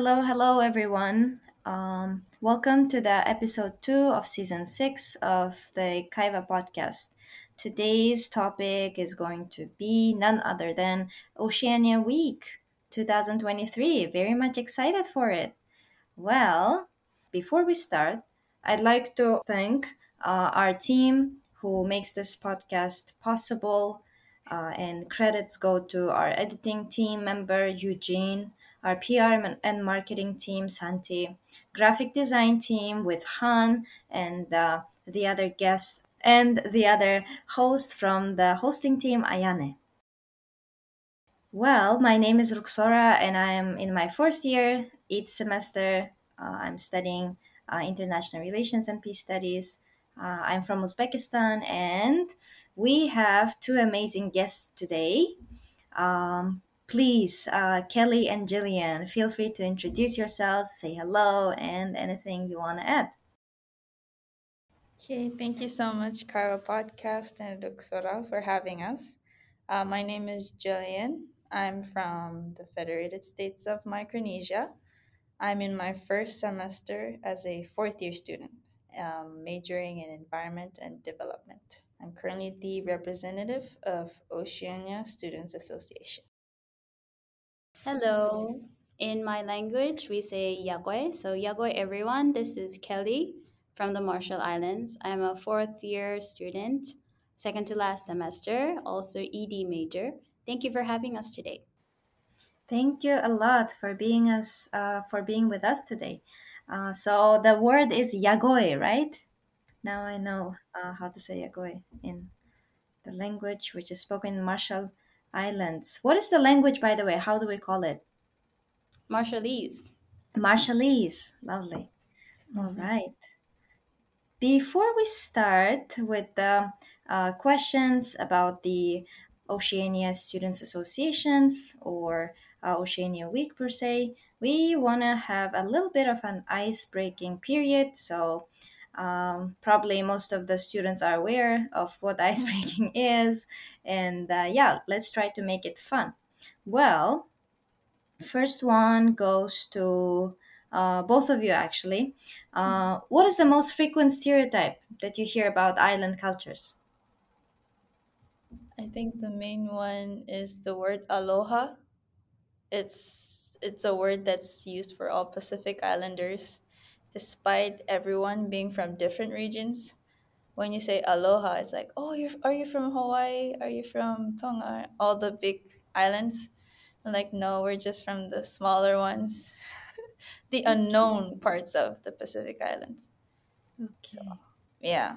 hello, hello, everyone. Um, welcome to the episode two of season six of the Kaiva podcast. Today's topic is going to be none other than Oceania Week 2023. Very much excited for it. Well, before we start, I'd like to thank uh, our team who makes this podcast possible. Uh, and credits go to our editing team member, Eugene, our PR and marketing team, Santi, graphic design team with Han, and uh, the other guests, and the other host from the hosting team, Ayane. Well, my name is Ruxora, and I am in my fourth year, eighth semester. Uh, I'm studying uh, international relations and peace studies. Uh, I'm from Uzbekistan, and we have two amazing guests today. Um, please, uh, Kelly and Gillian, feel free to introduce yourselves, say hello, and anything you want to add. Okay, thank you so much, Kaiva Podcast and Ruxora, for having us. Uh, my name is Gillian. I'm from the Federated States of Micronesia. I'm in my first semester as a fourth year student, um, majoring in environment and development. I'm currently the representative of Oceania Students Association. Hello. In my language, we say Yokwe. So, Yokwe, everyone. This is Kelly from the Marshall Islands. I'm a fourth year student, second to last semester, also ED major. Thank you for having us today. Thank you a lot for being us uh, for being with us today. Uh, so the word is yokwe, right? Now I know uh, how to say yokwe in the language which is spoken in Marshall Islands. What is the language, by the way? How do we call it? Marshallese. Marshallese. Lovely. All right. Before we start with the uh, questions about the Oceania Students Associations or uh, Oceania Week per se, we want to have a little bit of an ice breaking period. So, um, probably most of the students are aware of what ice breaking is. And uh, yeah, let's try to make it fun. Well, first one goes to uh, both of you actually. Uh, what is the most frequent stereotype that you hear about island cultures? I think the main one is the word aloha. It's it's a word that's used for all Pacific Islanders, despite everyone being from different regions. When you say aloha, it's like, oh, you're are you from Hawaii? Are you from Tonga? All the big islands. I'm like, no, we're just from the smaller ones, the unknown parts of the Pacific Islands. Okay. So, yeah,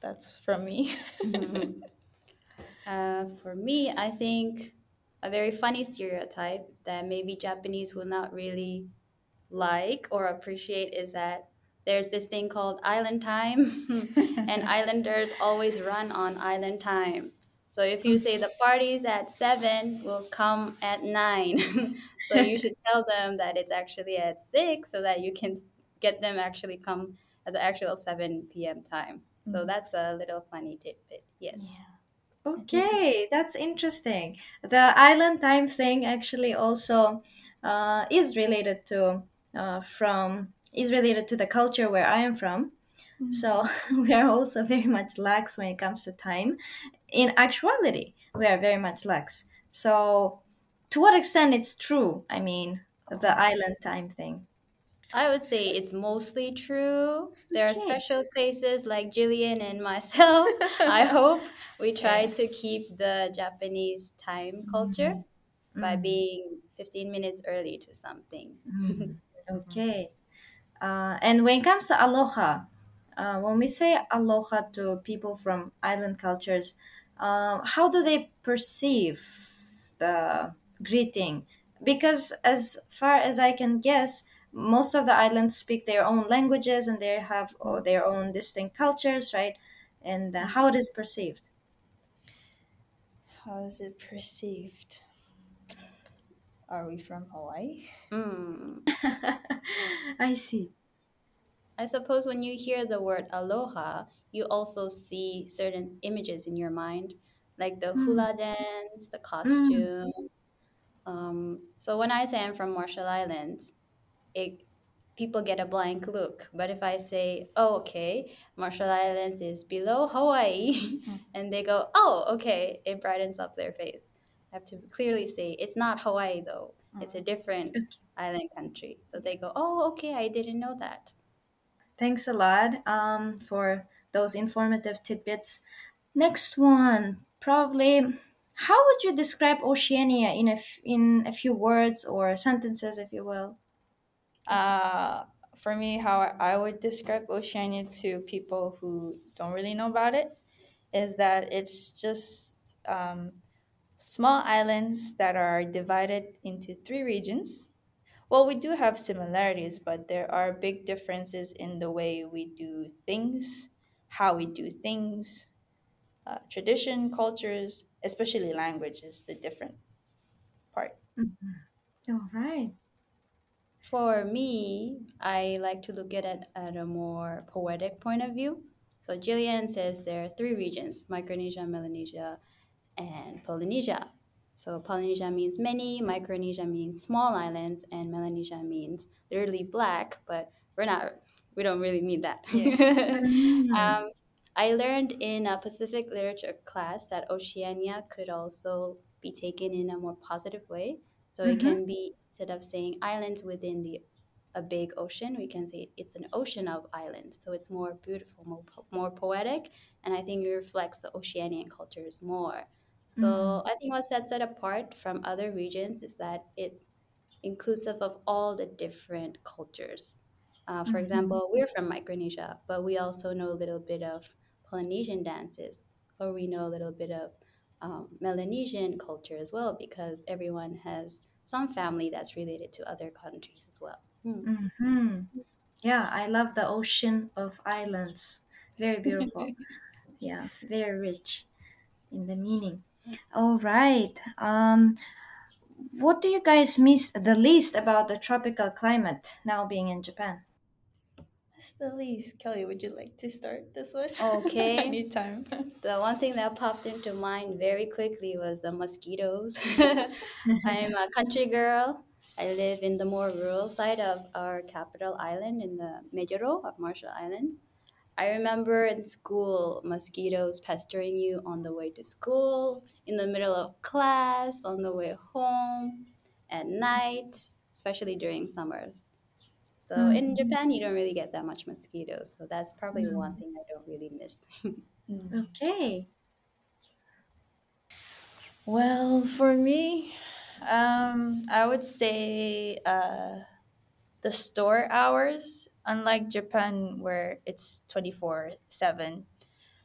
that's from me. Uh, for me, I think a very funny stereotype that maybe Japanese will not really like or appreciate is that there's this thing called island time, and islanders always run on island time. So if you say the party's at seven, will come at nine. so you should tell them that it's actually at six, so that you can get them actually come at the actual seven p.m. time. So that's a little funny tidbit. Yes. Okay, that's interesting. The island time thing actually also uh, is related to uh, from is related to the culture where I am from. So we are also very much lax when it comes to time. In actuality, we are very much lax. So to what extent it's true? I mean, the island time thing. I would say it's mostly true. There are special cases like Gillian and myself. I hope we try to keep the Japanese time culture by Mm. being 15 minutes early to something. Mm. Okay. Uh, and when it comes to aloha, uh, when we say aloha to people from island cultures, uh, how do they perceive the greeting? Because as far as I can guess, most of the islands speak their own languages and they have uh, their own distinct cultures, right? And uh, how it is perceived. How is it perceived? Are we from Hawaii? Mm. I see. I suppose when you hear the word aloha, you also see certain images in your mind, like the hula dance, the costumes. Um, so when I say I'm from Marshall Islands, it people get a blank look. But if I say, "Oh, okay, Marshall Islands is below Hawaii," and they go, "Oh, okay," it brightens up their face. I have to clearly say it's not Hawaii though. It's a different island country. So they go, "Oh, okay, I didn't know that." Thanks a lot um, for those informative tidbits. Next one, probably. How would you describe Oceania in a, f- in a few words or sentences, if you will? Uh, for me, how I would describe Oceania to people who don't really know about it is that it's just um, small islands that are divided into three regions. Well, we do have similarities, but there are big differences in the way we do things, how we do things, uh, tradition, cultures, especially language is the different part. All right. For me, I like to look at it at a more poetic point of view. So Gillian says there are three regions Micronesia, Melanesia, and Polynesia. So Polynesia means many, Micronesia means small islands, and Melanesia means literally black, but we're not, we don't really mean that. Mm. um, I learned in a Pacific literature class that Oceania could also be taken in a more positive way. So it Mhm. can be instead of saying islands within the a big ocean, we can say it's an ocean of islands. So it's more beautiful, more, po- more poetic, and I think it reflects the Oceanian cultures more. So I think what sets it apart from other regions is that it's inclusive of all the different cultures. Uh, for Mhm. example, we're from Micronesia, but we also know a little bit of Polynesian dances, or we know a little bit of um, Melanesian culture as well, because everyone has some family that's related to other countries as well. Hmm. hmm Yeah, I love the ocean of islands. Very beautiful. yeah, very rich in the meaning. All right. Um, what do you guys miss the least about the tropical climate now being in Japan? That's the least. Kelly, would you like to start this one? Okay. I need time. The one thing that popped into mind very quickly was the mosquitoes. I'm a country girl. I live in the more rural side of our capital island in the Majuro of Marshall Islands. I remember in school mosquitoes pestering you on the way to school, in the middle of class, on the way home, at night, especially during summers. So in Mhm. Japan, you don't really get that much mosquitoes. So that's probably Mm. one thing I don't really miss. Mm. Okay. Well, for me, um, I would say uh, the store hours, unlike Japan where it's 24 7,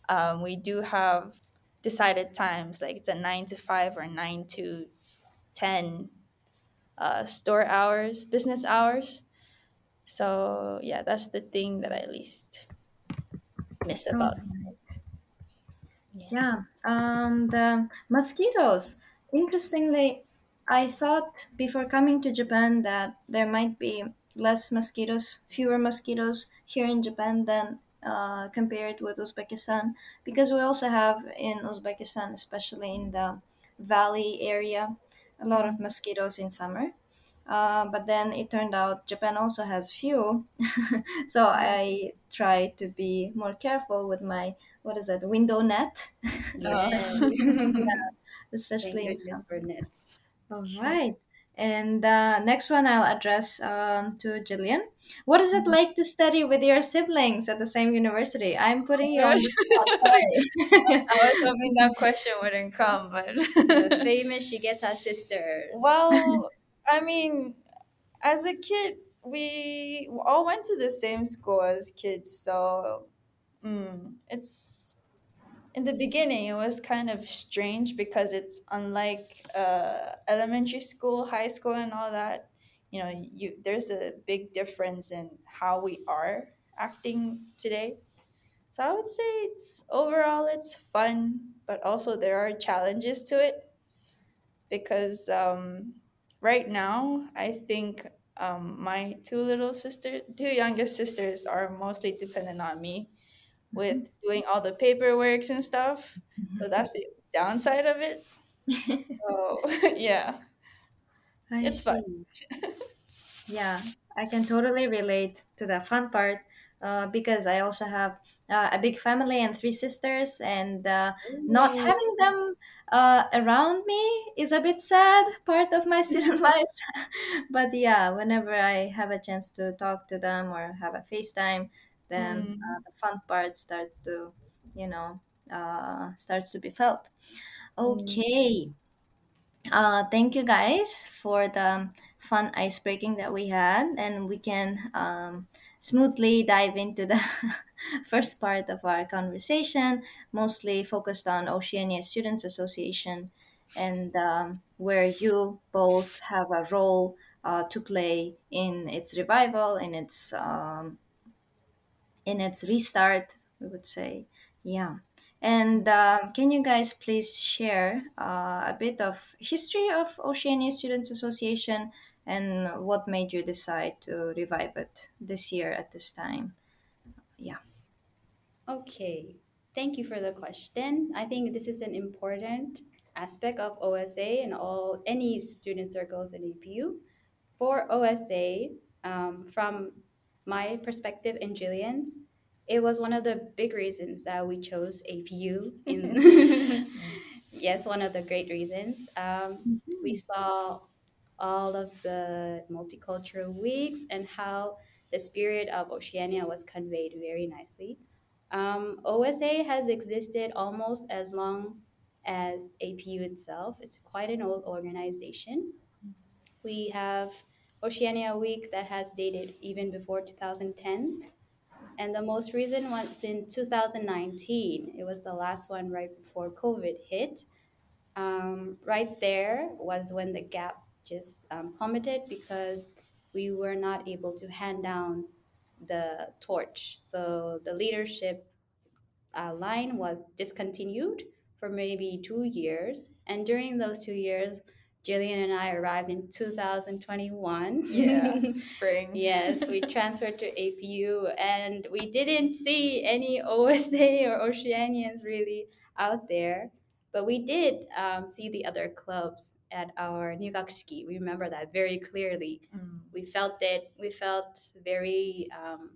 um, we do have decided times, like it's a 9 to 5 or 9 to 10 uh, store hours, business hours. So, yeah, that's the thing that I least miss All about. right. Yeah. Um, the mosquitoes. Interestingly, I thought before coming to Japan that there might be less mosquitoes, fewer mosquitoes here in Japan than uh, compared with Uzbekistan, because we also have in Uzbekistan, especially in the valley area, a lot of mosquitoes in summer. Uh, but then it turned out Japan also has few, so I try to be more careful with my what is it window net, especially Thank in goodness summer. nets. All right. And uh, next one I'll address um, to Gillian. What is it like to study with your siblings at the same university? I'm putting you on the spot. I was hoping that question wouldn't come, but The famous Shigeta sisters. well, I mean, as a kid, we all went to the same school as kids, so mm, it's in the beginning it was kind of strange because it's unlike uh, elementary school, high school, and all that. You know, you there's a big difference in how we are acting today. So I would say it's overall it's fun, but also there are challenges to it because um, right now I think um, my two little sisters, two youngest sisters, are mostly dependent on me with doing all the paperwork and stuff. So that's the downside of it. So yeah, I it's fun. Yeah, I can totally relate to the fun part uh, because I also have uh, a big family and three sisters, and uh, not having them uh, around me is a bit sad part of my student life. but yeah, whenever I have a chance to talk to them or have a FaceTime, then uh, Mm, the fun part starts to, you know, uh, starts to be felt. mm, Okay. Uh, thank you guys for the fun ice breaking that we had, and we can um, smoothly dive into the first part of our conversation, mostly focused on Oceania Students Association, and um, where you both have a role uh, to play in its revival, in its um, in its restart, we would say. Yeah. And um, can you guys please share uh, a bit of history of Oceania Students Association and what made you decide to revive it this year at this time? Yeah. Okay, thank you for the question. I think this is an important aspect of OSA and all any student circles in APU. For OSA, um, from my perspective and Gillian's, it was one of the big reasons that we chose APU. In yes, one of the great reasons. Um, we Mhm. saw all of the multicultural weeks and how the spirit of Oceania was conveyed very nicely. Um, OSA has existed almost as long as APU itself. It's quite an old organization. We have Oceania Week that has dated even before 2010s. And the most recent one's in 2019. It was the last one right before COVID hit. Um, right there was when the gap just um, plummeted because we were not able to hand down the torch. So the leadership uh, line was discontinued for maybe two years. And during those two years, Gillian and I arrived in 2021. yeah, spring. yes, we transferred to APU and we didn't see any OSA or Oceanians really out there. But we did um, see the other clubs at our Nyugakushiki. We remember that very clearly. Mm, We felt it. We felt very um,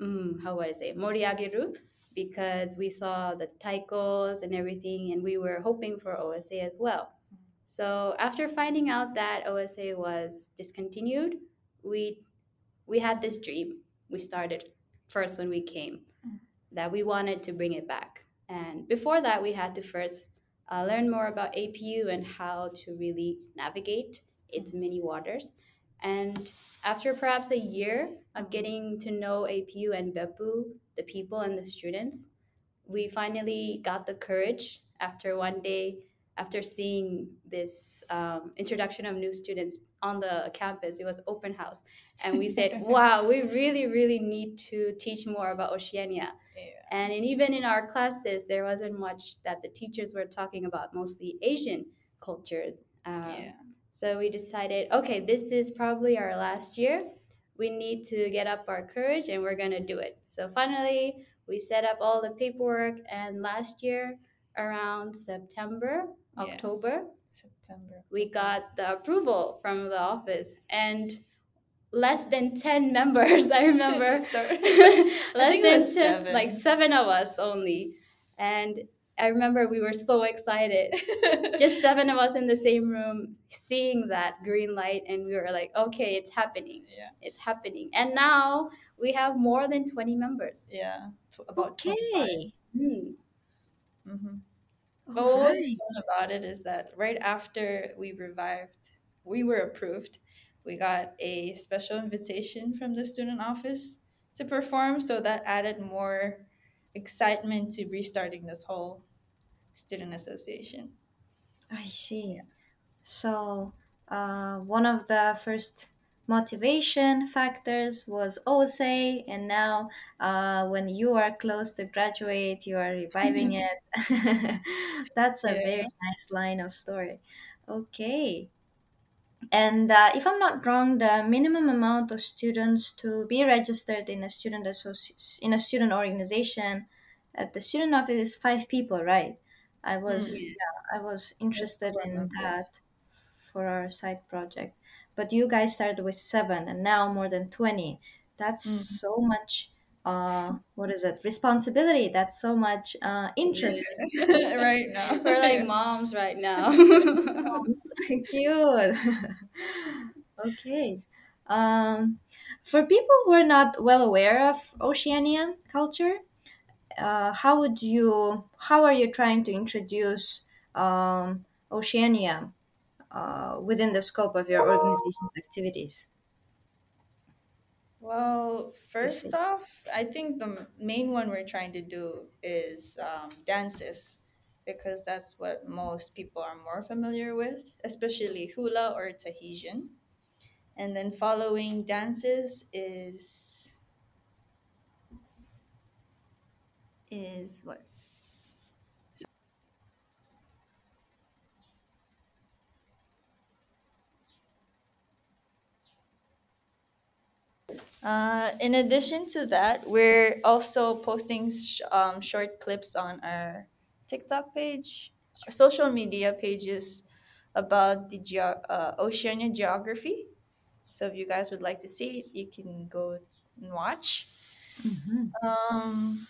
mm, how would I say, moriageru, because we saw the taikos and everything, and we were hoping for OSA as well. So after finding out that OSA was discontinued, we we had this dream. We started first when we came that we wanted to bring it back, and before that, we had to first uh, learn more about APU and how to really navigate its many waters. And after perhaps a year of getting to know APU and Beppu, the people and the students, we finally got the courage after one day, after seeing this um, introduction of new students on the campus. It was open house. And we said, wow, we really, really need to teach more about Oceania. yeah. And in, even in our classes, there wasn't much that the teachers were talking about, mostly Asian cultures. Um, Yeah. so we decided, okay, this is probably our last year. We need to get up our courage and we're going to do it. So finally, we set up all the paperwork. And last year, around September. October, September. we got the approval from the office. And less than 10 members, I remember. Less than was 10, seven. like seven of us only. And I remember we were so excited just seven of us in the same room seeing that green light and we were like okay it's happening yeah, it's happening and now we have more than 20 members yeah, about. Okay. Hmm. Mm-hmm. All But what was fun about it is that right after we revived, we were approved. We got a special invitation from the student office to perform, so that added more excitement to restarting this whole student association. I see. So, uh, one of the first motivation factors was OSA, and now uh, when you are close to graduate, you are reviving it. That's a very nice line of story. Okay. And uh, if I'm not wrong, the minimum amount of students to be registered in a student associ- in a student organization at the student office is five people, right? I was Mm. yeah, I was interested in that for our side project. But you guys started with seven and now more than 20 that's Mhm. so much uh what is it responsibility that's so much uh interest Yes. right now. We're like moms right now. moms. cute okay um for people who are not well aware of oceania culture uh, how would you how are you trying to introduce um, oceania uh, within the scope of your organization's activities Well, first off, I think the main one we're trying to do is um, dances because that's what most people are more familiar with, especially hula or Tahitian. And then following dances is is what? Uh, in addition to that, we're also posting sh- um, short clips on our TikTok page, our social media pages about the geo- uh, Oceania geography. So if you guys would like to see it, you can go and watch. Mhm. Um,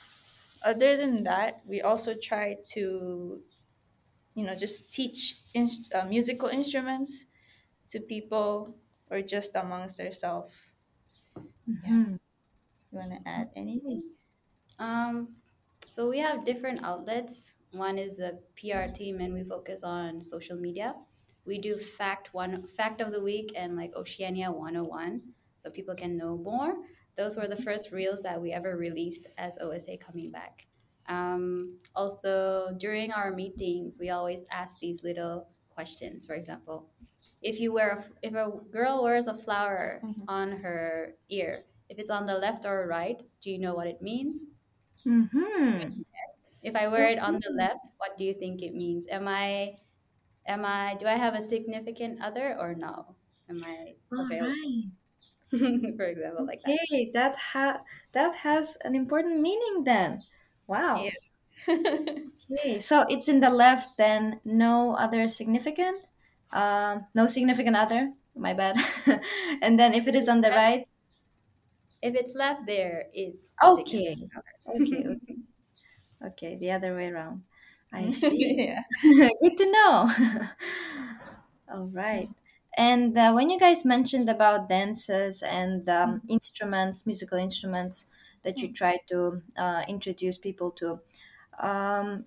other than that, we also try to, you know, just teach inst- uh, musical instruments to people or just amongst ourselves. Mhm. You want to add anything? Um, so we have different outlets. One is the PR team, and we focus on social media. We do fact one fact of the week and like Oceania 101, so people can know more. Those were the first reels that we ever released as OSA coming back. Um, also, during our meetings, we always ask these little questions. For example, if you wear a, if a girl wears a flower Mhm. on her ear, if it's on the left or right, do you know what it means? Mhm. If I wear it on the left, what do you think it means? Am I am I do I have a significant other or no? Am I available? right. For example, like that. Okay, that ha that has an important meaning then. Wow. Yes. Okay, so it's in the left, then no other significant, um, no significant other. My bad. and then if it is on the right, If it's left there, it's okay, okay, okay, okay, the other way around. I see. yeah. Good to know. All right. And uh, when you guys mentioned about dances and um, instruments, musical instruments that you try to uh, introduce people to, um,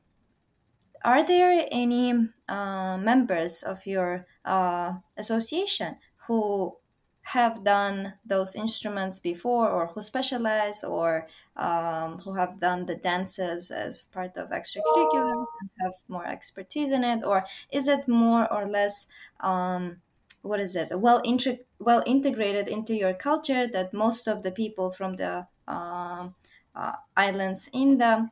are there any uh, members of your uh, association who have done those instruments before or who specialize or um, who have done the dances as part of extracurriculars and have more expertise in it? Or is it more or less um, what is it well well integrated into your culture that most of the people from the um, uh, islands in the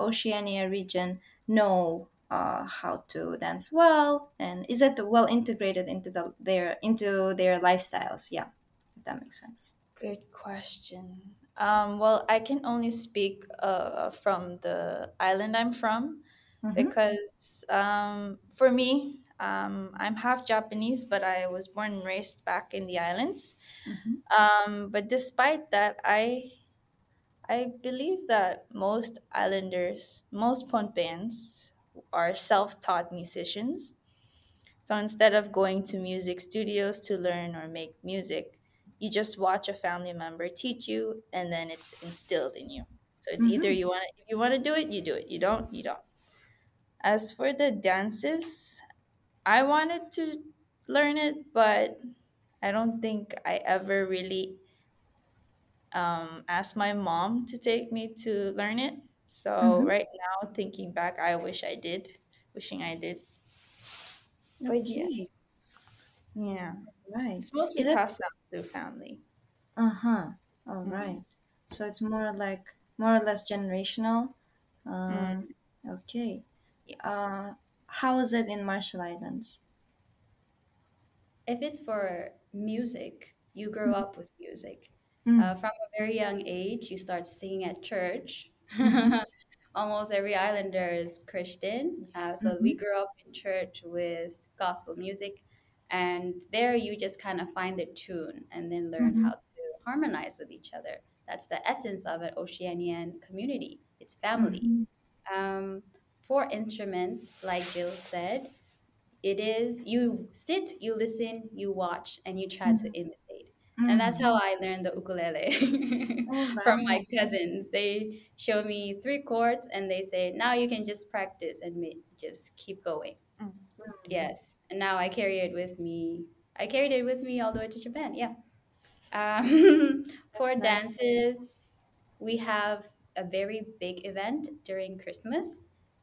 Oceania region know uh, how to dance well, and is it well integrated into the their into their lifestyles? Yeah, if that makes sense. Good question. Um, well, I can only speak uh, from the island I'm from Mm-hmm. because um, for me, um, I'm half Japanese, but I was born and raised back in the islands. Mm-hmm. Um, but despite that, I I believe that most islanders, most Pohnpeians, are self-taught musicians. So instead of going to music studios to learn or make music, you just watch a family member teach you, and then it's instilled in you. So it's either Mm-hmm. you want to, if you want to do it, you do it. You don't, you don't. As for the dances, I wanted to learn it, but I don't think I ever really um, asked my mom to take me to learn it. So Mm-hmm. right now, thinking back, I wish I did, wishing I did. But yeah, Okay, yeah, right. it's mostly Okay, passed down through family. uh huh. All Mm, right. So it's more like more or less generational. mm, Um. Okay. yeah. Uh, how is it in Marshall Islands? If it's for music, you grow up with music. Mm-hmm. Uh, from a very young age, you start singing at church. Mm-hmm. Almost every islander is Christian. Uh, so we grew up in church with gospel music. And there you just kind of find the tune and then learn Mm-hmm. how to harmonize with each other. That's the essence of an Oceanian community. It's family. Mm-hmm. Um, for instruments, like Jill said, it is you sit, you listen, you watch, and you try to imitate. And that's how I learned the ukulele Oh, from my cousins. They show me three chords and they say, now you can just practice and just keep going. Mm. Yes. And now I carry it with me. I carried it with me all the way to Japan. Yeah. Um, for nice. dances, we have a very big event during Christmas.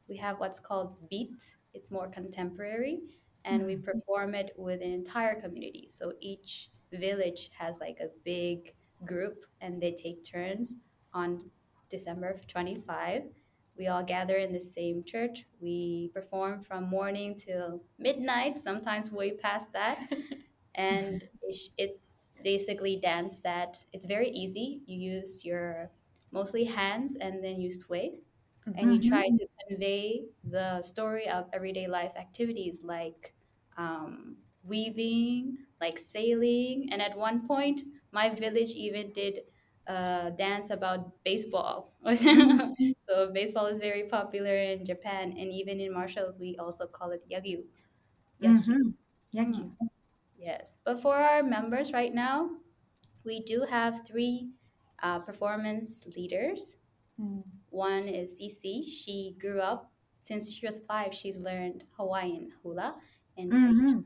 We have what's called Beat. It's more contemporary, and we Mm-hmm. perform it with an entire community. So each village has like a big group, and they take turns on December 25. We all gather in the same church. We perform from morning till midnight, sometimes way past that and it's, basically dance that it's very easy. You use your mostly hands and then you sway and you try Mm-hmm. to convey the story of everyday life activities like um, weaving, like sailing, and at one point, my village even did a dance about baseball. So baseball is very popular in Japan, and even in Marshalls, we also call it yagyu. Yagyu. Mm-hmm. Hmm. Yaki. Yes, but for our members right now, we do have three uh, performance leaders. Mm. One is Cece. She grew up since she was five. She's learned Hawaiian hula and Mm-hmm.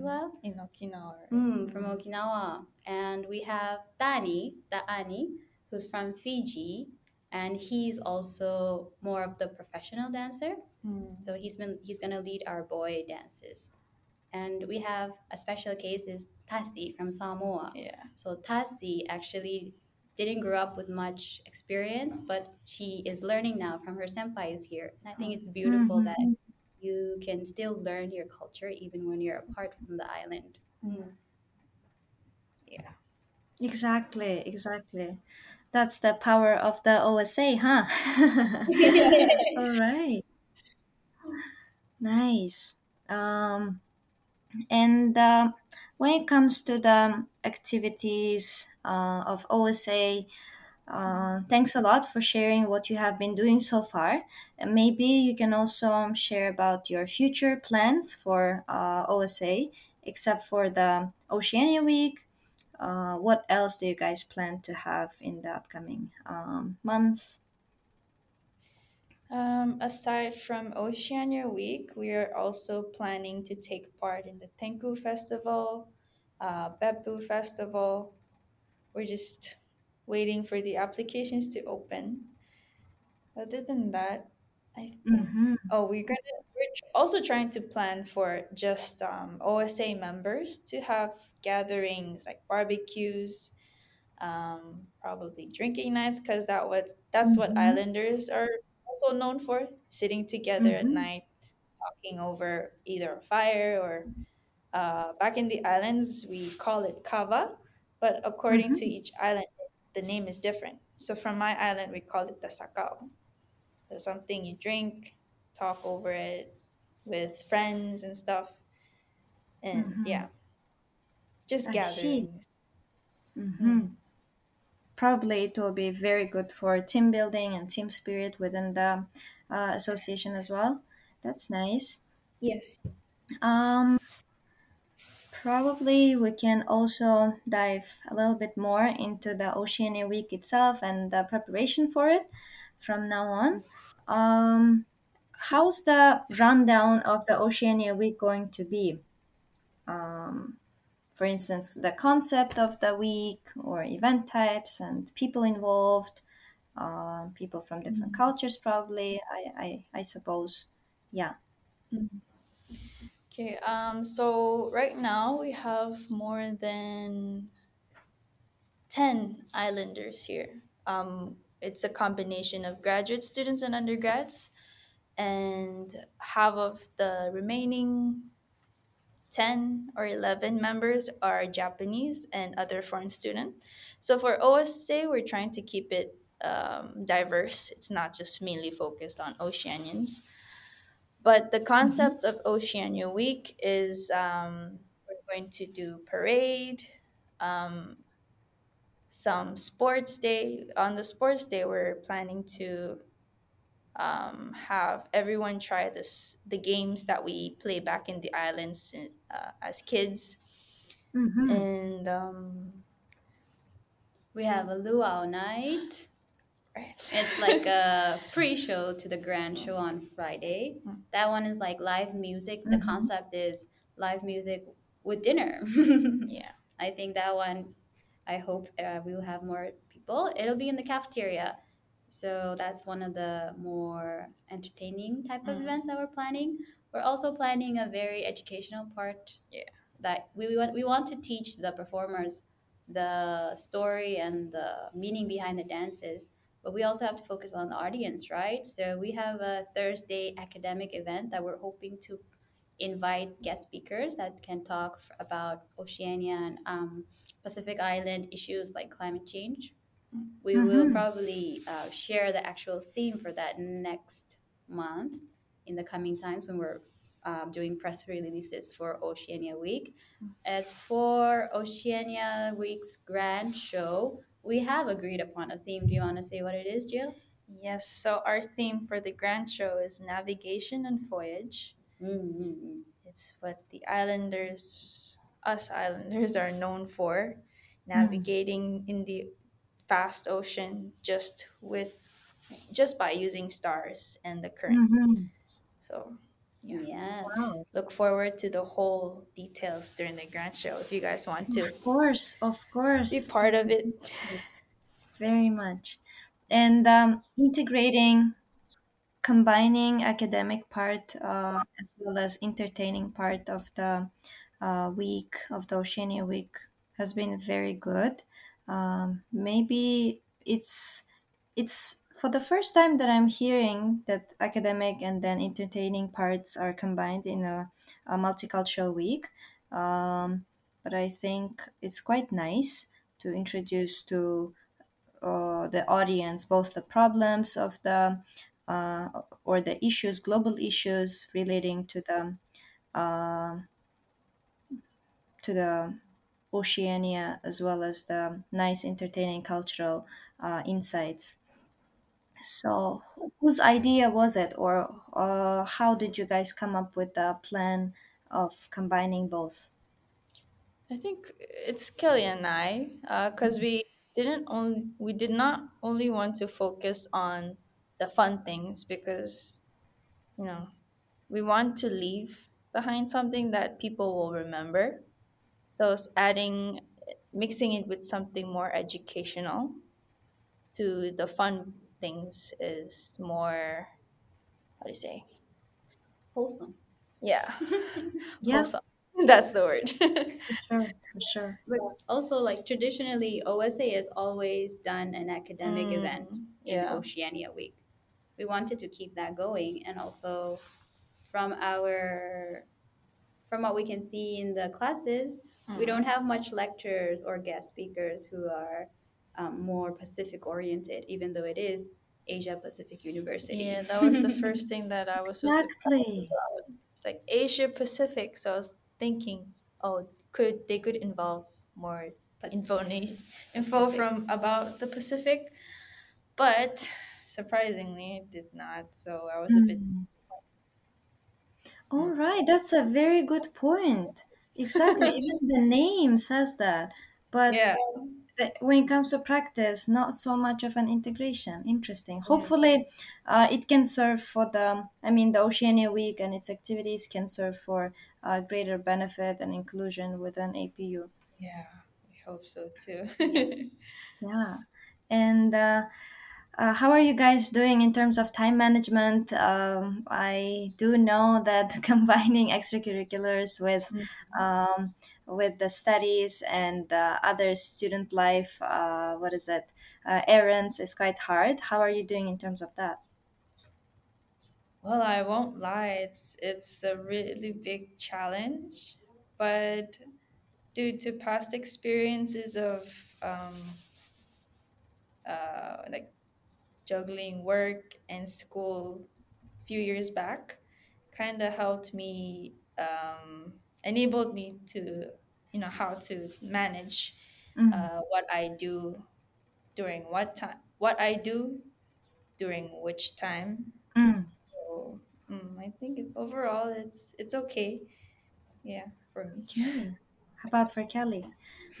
As well. In Okinawa. Mm, from Okinawa. And we have Dani, Daani, who's from Fiji, and he's also more of the professional dancer. Mm. So he's been he's gonna lead our boy dances. And we have a special case is Tasi from Samoa. Yeah. So Tasi actually didn't grow up with much experience, but she is learning now from her senpais here. And I think it's beautiful that Mm-hmm. You can still learn your culture even when you're apart from the island. Mm. Yeah. Exactly, exactly. That's the power of the OSA, huh? All right. Nice. Um, and uh, when it comes to the activities uh, of OSA, uh, thanks a lot for sharing what you have been doing so far. And maybe you can also um, share about your future plans for uh, OSA, except for the Oceania Week. Uh, what else do you guys plan to have in the upcoming um, months? Um, aside from Oceania Week, we are also planning to take part in the Tenku Festival, uh, Beppu Festival. We're just waiting for the applications to open. Other than that, I think. Mm-hmm. Oh, we're gonna. We're tr- also trying to plan for just um, OSA members to have gatherings like barbecues, um, probably drinking nights, because that what that's what Mm-hmm. islanders are also known for, sitting together at Mm-hmm. night, talking over either a fire or uh, back in the islands we call it kava, but according to Mm-hmm. each island, the name is different. So from my island, we call it the sakau. So something you drink, talk over it with friends and stuff, and Mm-hmm. yeah, just I gatherings. Mm-hmm. Mm. Probably it will be very good for team building and team spirit within the uh, association as well. That's nice. Yes. Um, probably we can also dive a little bit more into the Oceania Week itself and the preparation for it from now on. Um, how's the rundown of the Oceania Week going to be? Um, for instance, the concept of the week or event types and people involved, uh, people from different Mm. cultures, probably. I, I, I suppose. Yeah. Mm. Okay, um, so right now we have more than 10 islanders here. Um, it's a combination of graduate students and undergrads, and half of the remaining 10 or 11 members are Japanese and other foreign student. So for OSA, we're trying to keep it um, diverse. It's not just mainly focused on Oceanians. But the Mm-hmm. concept of Oceania Week is um, we're going to do parade, um, some sports day. On the sports day, we're planning to um, have everyone try this the games that we play back in the islands uh, as kids, Mm-hmm. and um, We have a luau night. It's like a pre-show to the grand show on Friday. Mm. That one is like live music. The Mhm. concept is live music with dinner. yeah. I think that one. I hope uh, we will have more people. It'll be in the cafeteria, so that's one of the more entertaining type of Mm. events that we're planning. We're also planning a very educational part. Yeah. That we, we want we want to teach the performers the story and the meaning behind the dances but we also have to focus on the audience right so we have a thursday academic event that we're hoping to invite guest speakers that can talk f- about oceania and um, pacific island issues like climate change we will Mhm. probably uh, share the actual theme for that next month in the coming times when we're um, doing press releases for Oceania Week. As for Oceania Week's grand show, we have agreed upon a theme. Do you want to say what it is, Jill? Yes. So our theme for the grand show is navigation and voyage. Mm-hmm. It's what the islanders, us islanders, are known for, navigating in the vast ocean just with just by using stars and the current. Mm-hmm. So yeah. Yes. Wow. Look forward to the whole details during the grand show if you guys want to Of course, of course. be part of it. very much and um, integrating combining academic part uh, as well as entertaining part of the uh, week of the oceania week has been very good um, maybe it's it's for the first time that i'm hearing that academic and then entertaining parts are combined in a, a multicultural week um, but i think it's quite nice to introduce to uh, the audience both the problems of the uh, or the issues global issues relating to the uh, to the oceania as well as the nice entertaining cultural uh, insights so wh- whose idea was it? Or uh, how did you guys come up with the plan of combining both? I think it's Kelly and I, because we didn't only we did not only want to focus on the fun things because you know we want to leave behind something that people will remember. So it's adding mixing it with something more educational to the fun things is more how do you say Wholesome. yeah Yeah. wholesome. that's the word for sure for sure But also, like traditionally, OSA has always done an academic Mm, event in yeah. Oceania Week. We wanted to keep that going, and also from our from what we can see in the classes, we Mm. don't have much lecturers or guest speakers who are um, more Pacific oriented, even though it is Asia Pacific University. yeah that was the first thing that i was exactly it's like asia pacific so i was thinking oh could they could involve more info info from about the pacific but surprisingly it did not so i was a bit Mm. All right, that's a very good point. Exactly, even the name says that. But yeah the, when it comes to practice, not so much of an integration. Interesting. Hopefully, uh, it can serve for the, I mean, the Oceania Week and its activities can serve for uh, greater benefit and inclusion within APU. yeah we hope so too Yes. Yeah. And uh, uh, how are you guys doing in terms of time management? Um, I do know that combining extracurriculars with um, with the studies and uh, other student life, uh, what is it, uh, errands is quite hard. How are you doing in terms of that? well i won't lie it's it's a really big challenge but due to past experiences of um, uh, like juggling work and school a few years back kind of helped me um, enabled me to you know how to manage Mm, uh, what I do during what time, what I do during which time. mm. So mm, I think it, overall it's it's okay. Yeah, for me. Okay. How about for Kelly?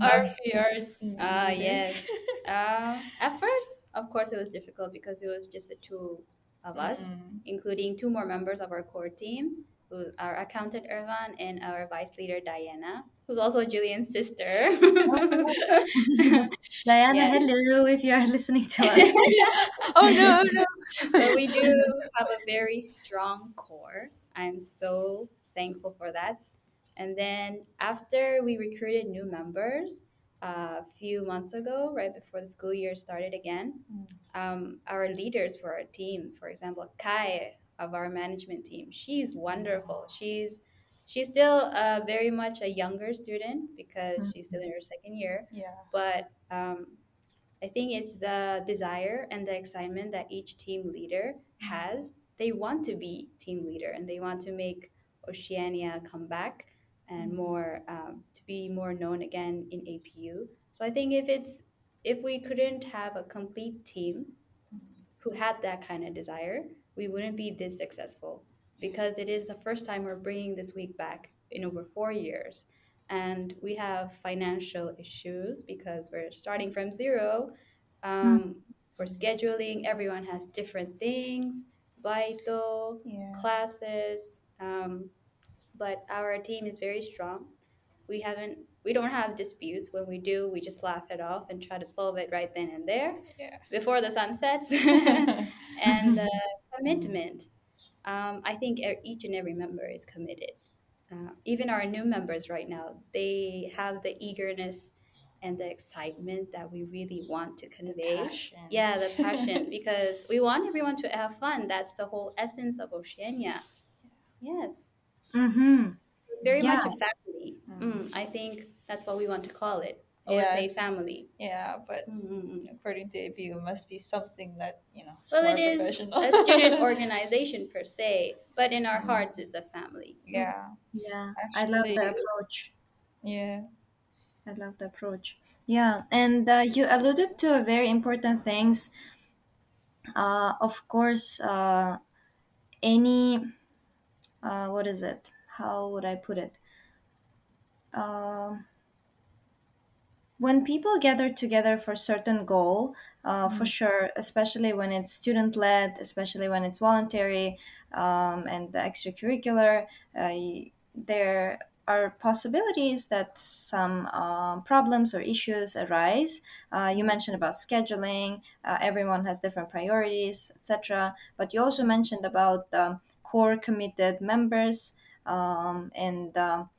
RPR. Ah, leader. yes. Uh, at first, of course, it was difficult because it was just the two of us, Mm. including two more members of our core team, who our accountant Irvan and our vice leader Diana, who's also Julian's sister. Diana, Yes. hello, if you are listening to us. oh no, no. So we do have a very strong core. I'm so thankful for that. And then after we recruited new members uh, a few months ago, right before the school year started again, Mm. um, our leaders for our team, for example, Kai of our management team, she's wonderful. She's she's still uh, very much a younger student because she's still in her second year Yeah. but um, I think it's the desire and the excitement that each team leader has. They want to be team leader and they want to make Oceania come back and more um, to be more known again in APU. So I think if it's if we couldn't have a complete team who had that kind of desire, we wouldn't be this successful because it is the first time we're bringing this week back in over four years. And we have financial issues because we're starting from zero. Um, For scheduling, everyone has different things, Baito, Yeah. classes. Um, but our team is very strong. We haven't, we don't have disputes. When we do, we just laugh it off and try to solve it right then and there Yeah. before the sun sets. and uh, commitment. Um, I think each and every member is committed. Uh, even our new members right now, they have the eagerness and the excitement that we really want to convey. Passion. Yeah, the passion because we want everyone to have fun. That's the whole essence of Oceania. Yes, Mm-hmm. It's very much a family. Mm. Mm, I think that's what we want to call it. OSA Yes. family. Yeah, but Mm, mm, mm. according to APU, it must be something that you know. Well, it is a student organization per se, but in our hearts, it's a family. yeah. Yeah, I love the approach. Yeah. I love the approach. Yeah, and uh, you alluded to a very important things. Uh, of course, uh, any uh, what is it? How would I put it? Um when people gather together for a certain goal, uh, for sure, especially when it's student led, especially when it's voluntary um, and the extracurricular, uh, there are possibilities that some um, problems or issues arise. Uh, you mentioned about scheduling. Uh, everyone has different priorities, etc. But you also mentioned about um, core committed members um, and. Um,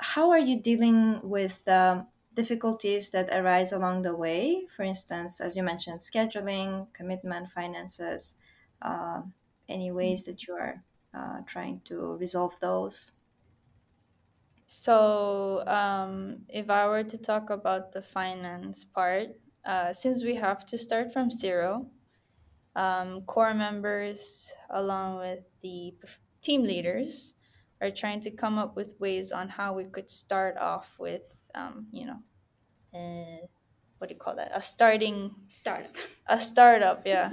how are you dealing with the difficulties that arise along the way? For instance, as you mentioned, scheduling, commitment, finances, uh, any ways that you are uh, trying to resolve those? So, um, if I were to talk about the finance part, uh, since we have to start from zero, um, core members, along with the team leaders, are trying to come up with ways on how we could start off with, um, you know, uh, what do you call that? A starting, Startup. a startup, yeah.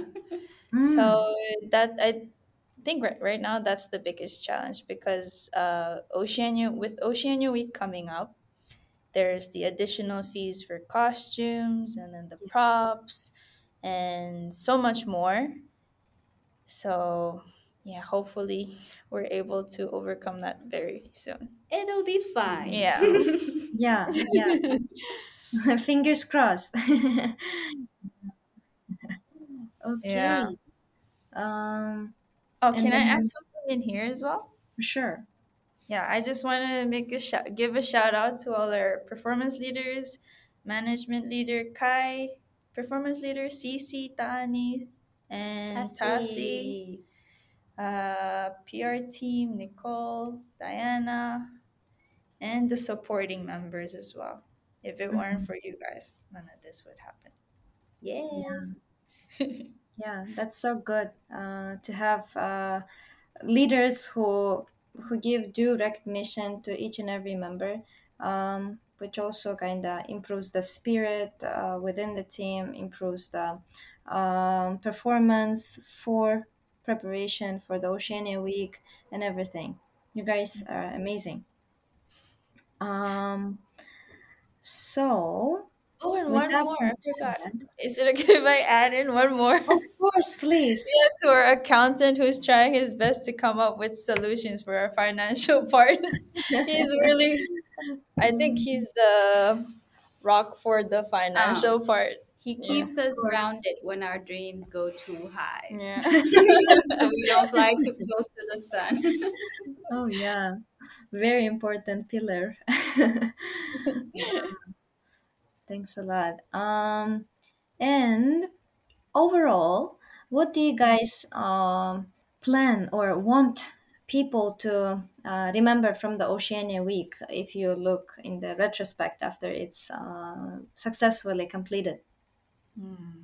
Mm, So that I think right, right now that's the biggest challenge because uh, Oceania with Oceania Week coming up, there's the additional fees for costumes and then the Yes. props and so much more. So yeah, hopefully we're able to overcome that very soon. It'll be fine. Yeah. yeah, yeah. Fingers crossed. okay. Yeah. Um, Oh, And can I add something in here as well? for sure. Yeah, I just want to make a shout, give a shout out to all our performance leaders, management leader Kai, performance leader Cici, Tani, and Tasi, uh, PR team Nicole, Diana, and the supporting members as well. If it weren't for you guys, none of this would happen. Yes. Yeah, that's so good uh, to have uh, leaders who who give due recognition to each and every member, um, which also kind of improves the spirit uh, within the team, improves the um, performance for preparation for the Oceania Week and everything. You guys are amazing. Um, so Oh, and with one more. I forgot. Is it okay if I add in one more? of course, please. Yeah, to our accountant who's trying his best to come up with solutions for our financial part. he's really, I think he's the rock for the financial part. He Yeah. keeps us grounded when our dreams go too high. Yeah. so we don't fly too close to the sun. Oh yeah, very important pillar. Thanks a lot. Um, and overall, what do you guys um plan or want people to uh, remember from the Oceania Week if you look in the retrospect after it's uh, successfully completed? Hmm.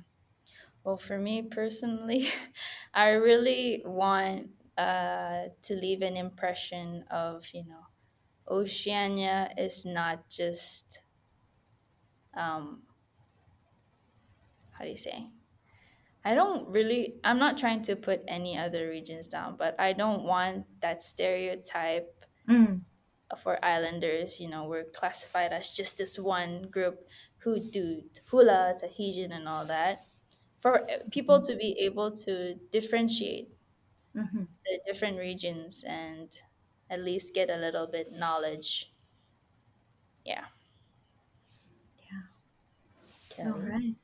Well, for me personally, I really want uh, to leave an impression of, you know, Oceania is not just, um, how do you say? I don't really, I'm not trying to put any other regions down, but I don't want that stereotype Mm, for islanders. You know, we're classified as just this one group who do hula, Tahitian, and all that. For people to be able to differentiate mhm. the different regions and at least get a little bit knowledge. Yeah. All Kelly. right.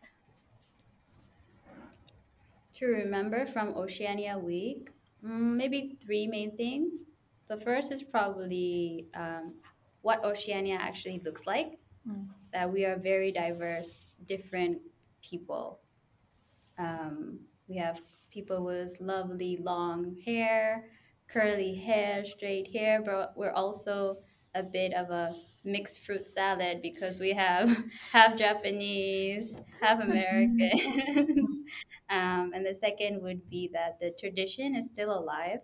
to remember from Oceania Week, mm, maybe three main things. The first is probably um, what Oceania actually looks like. Mm. That we are very diverse, different people. Um, we have people with lovely long hair, curly hair, straight hair, but we're also a bit of a mixed fruit salad because we have half Japanese, half Americans. um, and the second would be that the tradition is still alive.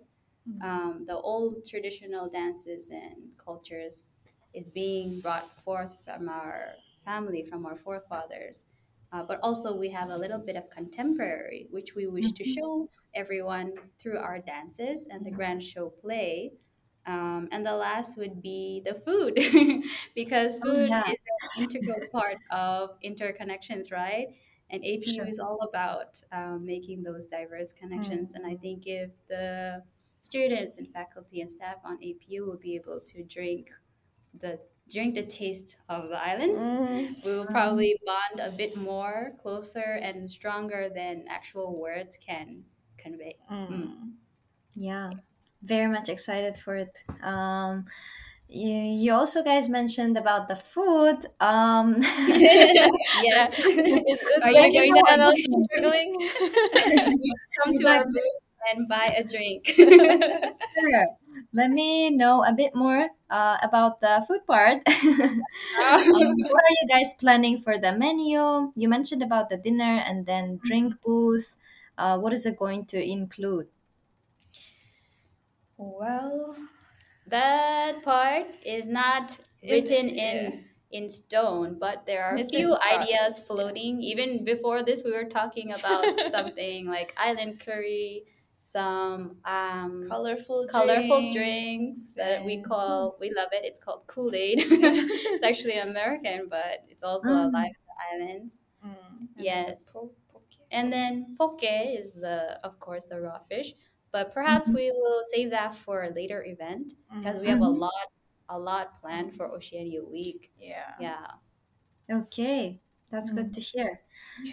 Um, the old traditional dances and cultures is being brought forth from our family, from our forefathers. Uh, but also, we have a little bit of contemporary, which we wish to show everyone through our dances and the grand show play. Um, and the last would be the food, because Oh food yeah, is an integral part of interconnections, right? And APU sure. is all about um, making those diverse connections. And I think if the students and faculty and staff on APU will be able to drink the drink the taste of the islands, Mm. we will probably bond a bit more, closer, and stronger than actual words can convey. Mm. Yeah, very much excited for it. Um, you, you also guys mentioned about the food. Um, Yeah. Yes. Is Are you going to also struggling? Come to our booth and buy a drink. Sure. Let me know a bit more uh, about the food part. um, what are you guys planning for the menu? You mentioned about the dinner and then drink booth. Uh, what is it going to include? well, that part is not It- written yeah. in in stone, but there are a few ideas floating. Even before this, we were talking about something like island curry, some um, colorful colorful drink. drinks that we call we love it. It's called Kool Aid. it's actually American, but it's also Mm. alive in the islands. Mm. And then Yes. po- And then poke is the, of course, the raw fish. But perhaps Mhm. we will save that for a later event because we have a lot, a lot planned for Oceania Week. Yeah. Yeah. Okay, that's good to hear.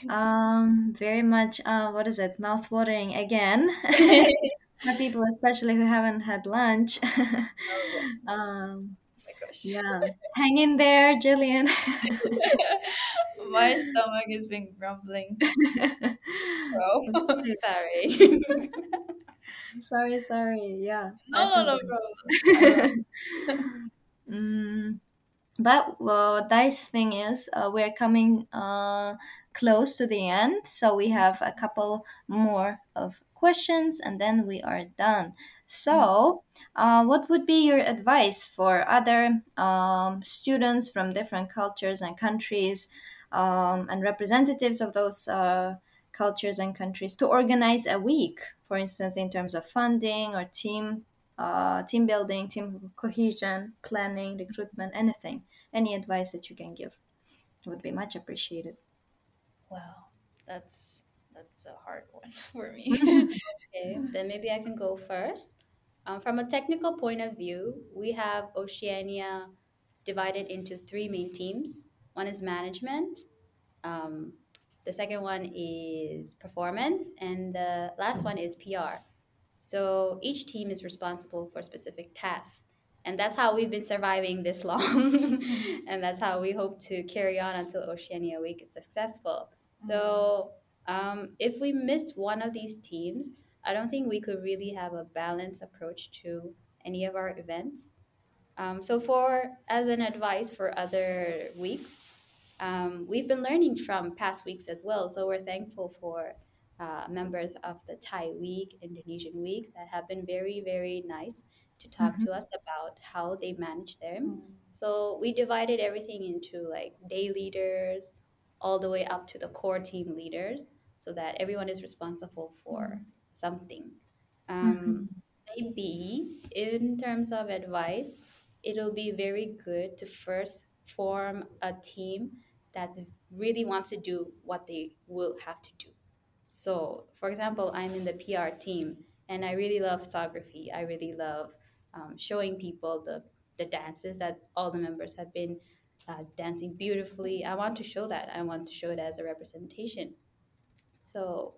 Um, very much. Uh, what is it? Mouth watering again. For people, especially who haven't had lunch. um, Oh my gosh. yeah, hang in there, Gillian. My stomach has been grumbling. Okay. Sorry. sorry, sorry. Yeah. No, no, no, bro. Mm, but well, nice thing is uh, we're coming uh, close to the end, so we have a couple more of questions, and then we are done. So, uh, what would be your advice for other um, students from different cultures and countries um, and representatives of those uh, cultures and countries to organize a week, for instance, in terms of funding or team uh, team building, team cohesion, planning, recruitment, anything? Any advice that you can give would be much appreciated. Wow, that's that's a hard one for me. Okay, then maybe I can go first. Um, from a technical point of view, we have Oceania divided into three main teams. One is management, um, the second one is performance, and the last one is PR. So each team is responsible for specific tasks. And that's how we've been surviving this long. and that's how we hope to carry on until Oceania Week is successful. So um, if we missed one of these teams, I don't think we could really have a balanced approach to any of our events. Um, so, for as an advice for other weeks, um, we've been learning from past weeks as well. So we're thankful for uh, members of the Thai week, Indonesian week that have been very, very nice to talk Mhm. to us about how they manage them. Mm. So we divided everything into like day leaders all the way up to the core team leaders so that everyone is responsible for something. Um, maybe in terms of advice, it'll be very good to first form a team that really wants to do what they will have to do. So, for example, I'm in the PR team and I really love photography. I really love um, showing people the, the dances that all the members have been uh, dancing beautifully. I want to show that. I want to show it as a representation. So,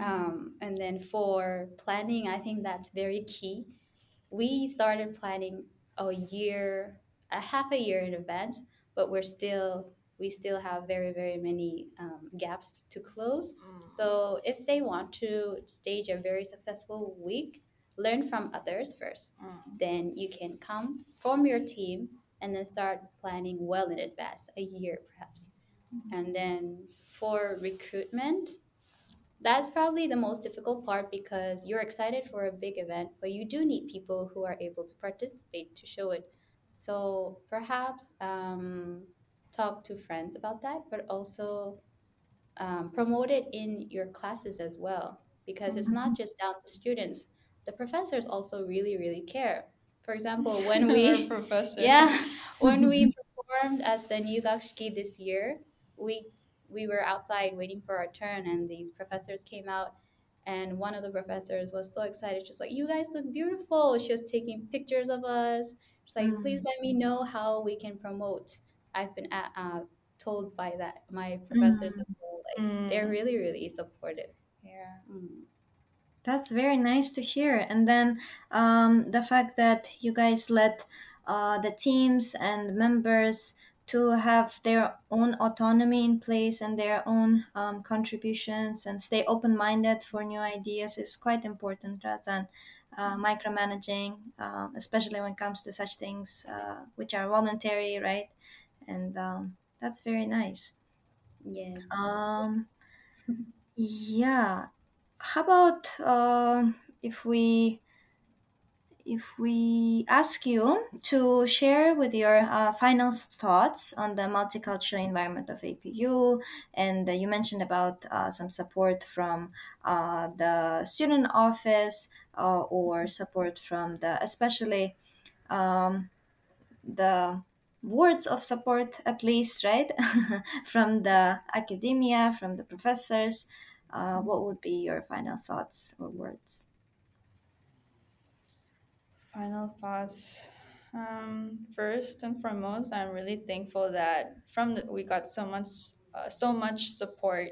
um, and then for planning, I think that's very key. We started planning a year, a half a year in advance, but we're still we still have very very many um, gaps to close. So if they want to stage a very successful week, learn from others first. Mm. Then you can come form your team and then start planning well in advance, a year perhaps. And then for recruitment, that's probably the most difficult part because you're excited for a big event, but you do need people who are able to participate to show it. So perhaps um, talk to friends about that, but also um, promote it in your classes as well because it's not just down to students. The professors also really, really care. For example, when we professor. yeah, when we performed at the Nyugakushiki this year, we we were outside waiting for our turn, and these professors came out, and one of the professors was so excited, just like, "You guys look beautiful!" She was taking pictures of us. She's like, "Please let me know how we can promote." I've been at, uh, told by that my professors as well, like they're Mm. really really supportive. Yeah. Mm. That's very nice to hear. And then um, the fact that you guys let uh, the teams and members to have their own autonomy in place and their own um, contributions and stay open-minded for new ideas is quite important rather than uh, micromanaging, um, especially when it comes to such things uh, which are voluntary, right? And um, that's very nice. Yes. Um, yeah. How about um if we if we ask you to share with your uh, final thoughts on the multicultural environment of APU, and uh, you mentioned about uh, some support from uh, the student office uh, or support from the especially um, the words of support at least right from the academia from the professors uh, what would be your final thoughts or words Final thoughts. Um, first and foremost, I'm really thankful that from the, we got so much uh, so much support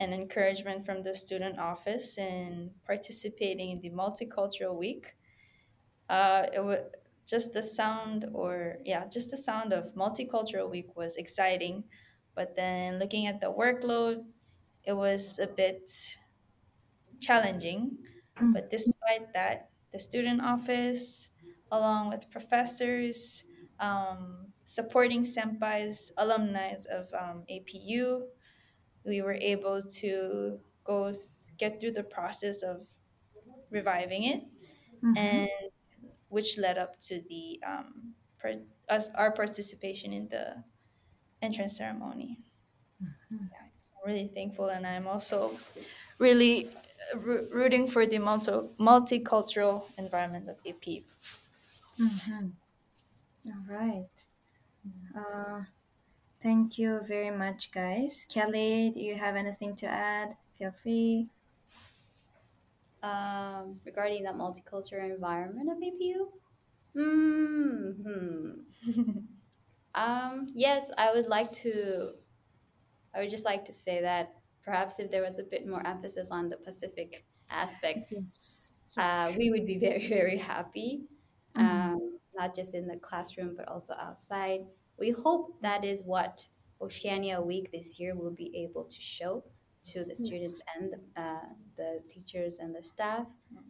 and encouragement from the student office in participating in the multicultural week. Uh, it was just the sound, or yeah, just the sound of multicultural week was exciting, but then looking at the workload, it was a bit challenging. Mm. But despite that, the student office, along with professors, um, supporting senpais, alumni of um, APU, we were able to go th- get through the process of reviving it, Mhm. and which led up to the um, per, us our participation in the entrance ceremony. Mhm. Yeah, so I'm really thankful, and I'm also really uh, rooting for the multi multicultural environment of AP. Mhm. All right. Uh, thank you very much, guys. Kelly, do you have anything to add? Feel free. Um, regarding that multicultural environment of APU, hmm, um, yes, I would like to. I would just like to say that perhaps if there was a bit more emphasis on the Pacific aspect, Yes. uh, Yes. we would be very, very happy. Mhm. Um, not just in the classroom, but also outside. We hope that is what Oceania Week this year will be able to show to the students and uh, the teachers and the staff.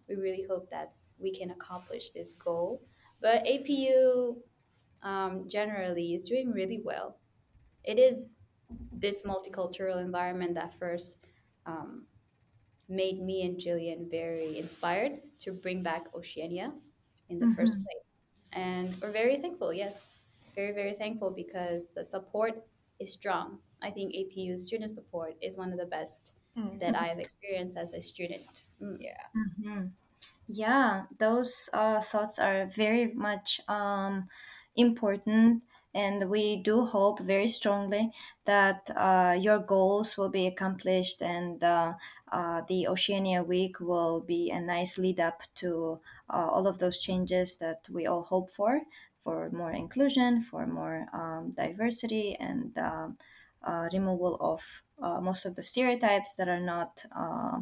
We really hope that we can accomplish this goal. But APU um, generally is doing really well. It is this multicultural environment that first um, made me and Gillian very inspired to bring back Oceania in the first Mhm. place. And we're very thankful, yes. Very, very thankful because the support is strong. I think APU student support is one of the best Mm. that I have experienced as a student. Mm. Yeah. Mhm. Yeah, those uh, thoughts are very much um, important, and we do hope very strongly that uh, your goals will be accomplished and uh, uh, the Oceania Week will be a nice lead up to uh, all of those changes that we all hope for for more inclusion, for more um, diversity, and um uh, removal of uh, most of the stereotypes that are not uh,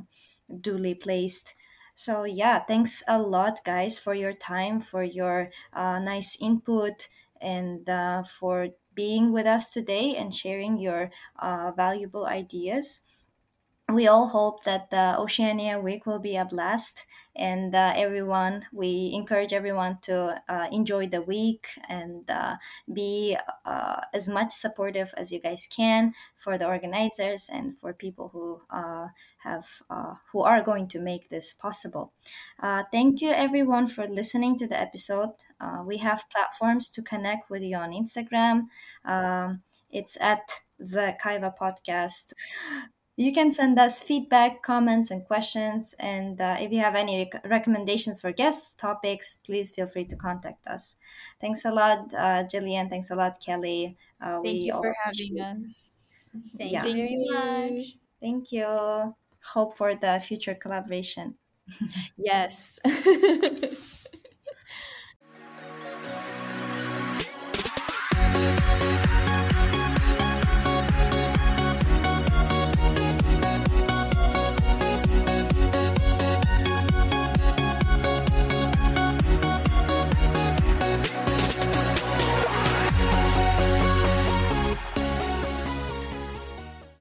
duly placed. So, yeah, thanks a lot, guys, for your time, for your uh, nice input, and uh, for being with us today and sharing your uh, valuable ideas we all hope that the Oceania Week will be a blast, and uh, everyone, we encourage everyone to uh, enjoy the week and uh, be uh, as much supportive as you guys can for the organizers and for people who uh, have uh, who are going to make this possible. Thank you, everyone, for listening to the episode. We have platforms to connect with you on Instagram. Um, it's at the Kaiva Podcast you can send us feedback, comments, and questions. And uh, if you have any rec- recommendations for guests, topics, please feel free to contact us. Thanks a lot, uh, Gillian. Thanks a lot, Kelly. Uh, Thank we you for having appreciate- us. Thank Yeah. you very much. Thank you. Hope for the future collaboration. Yes.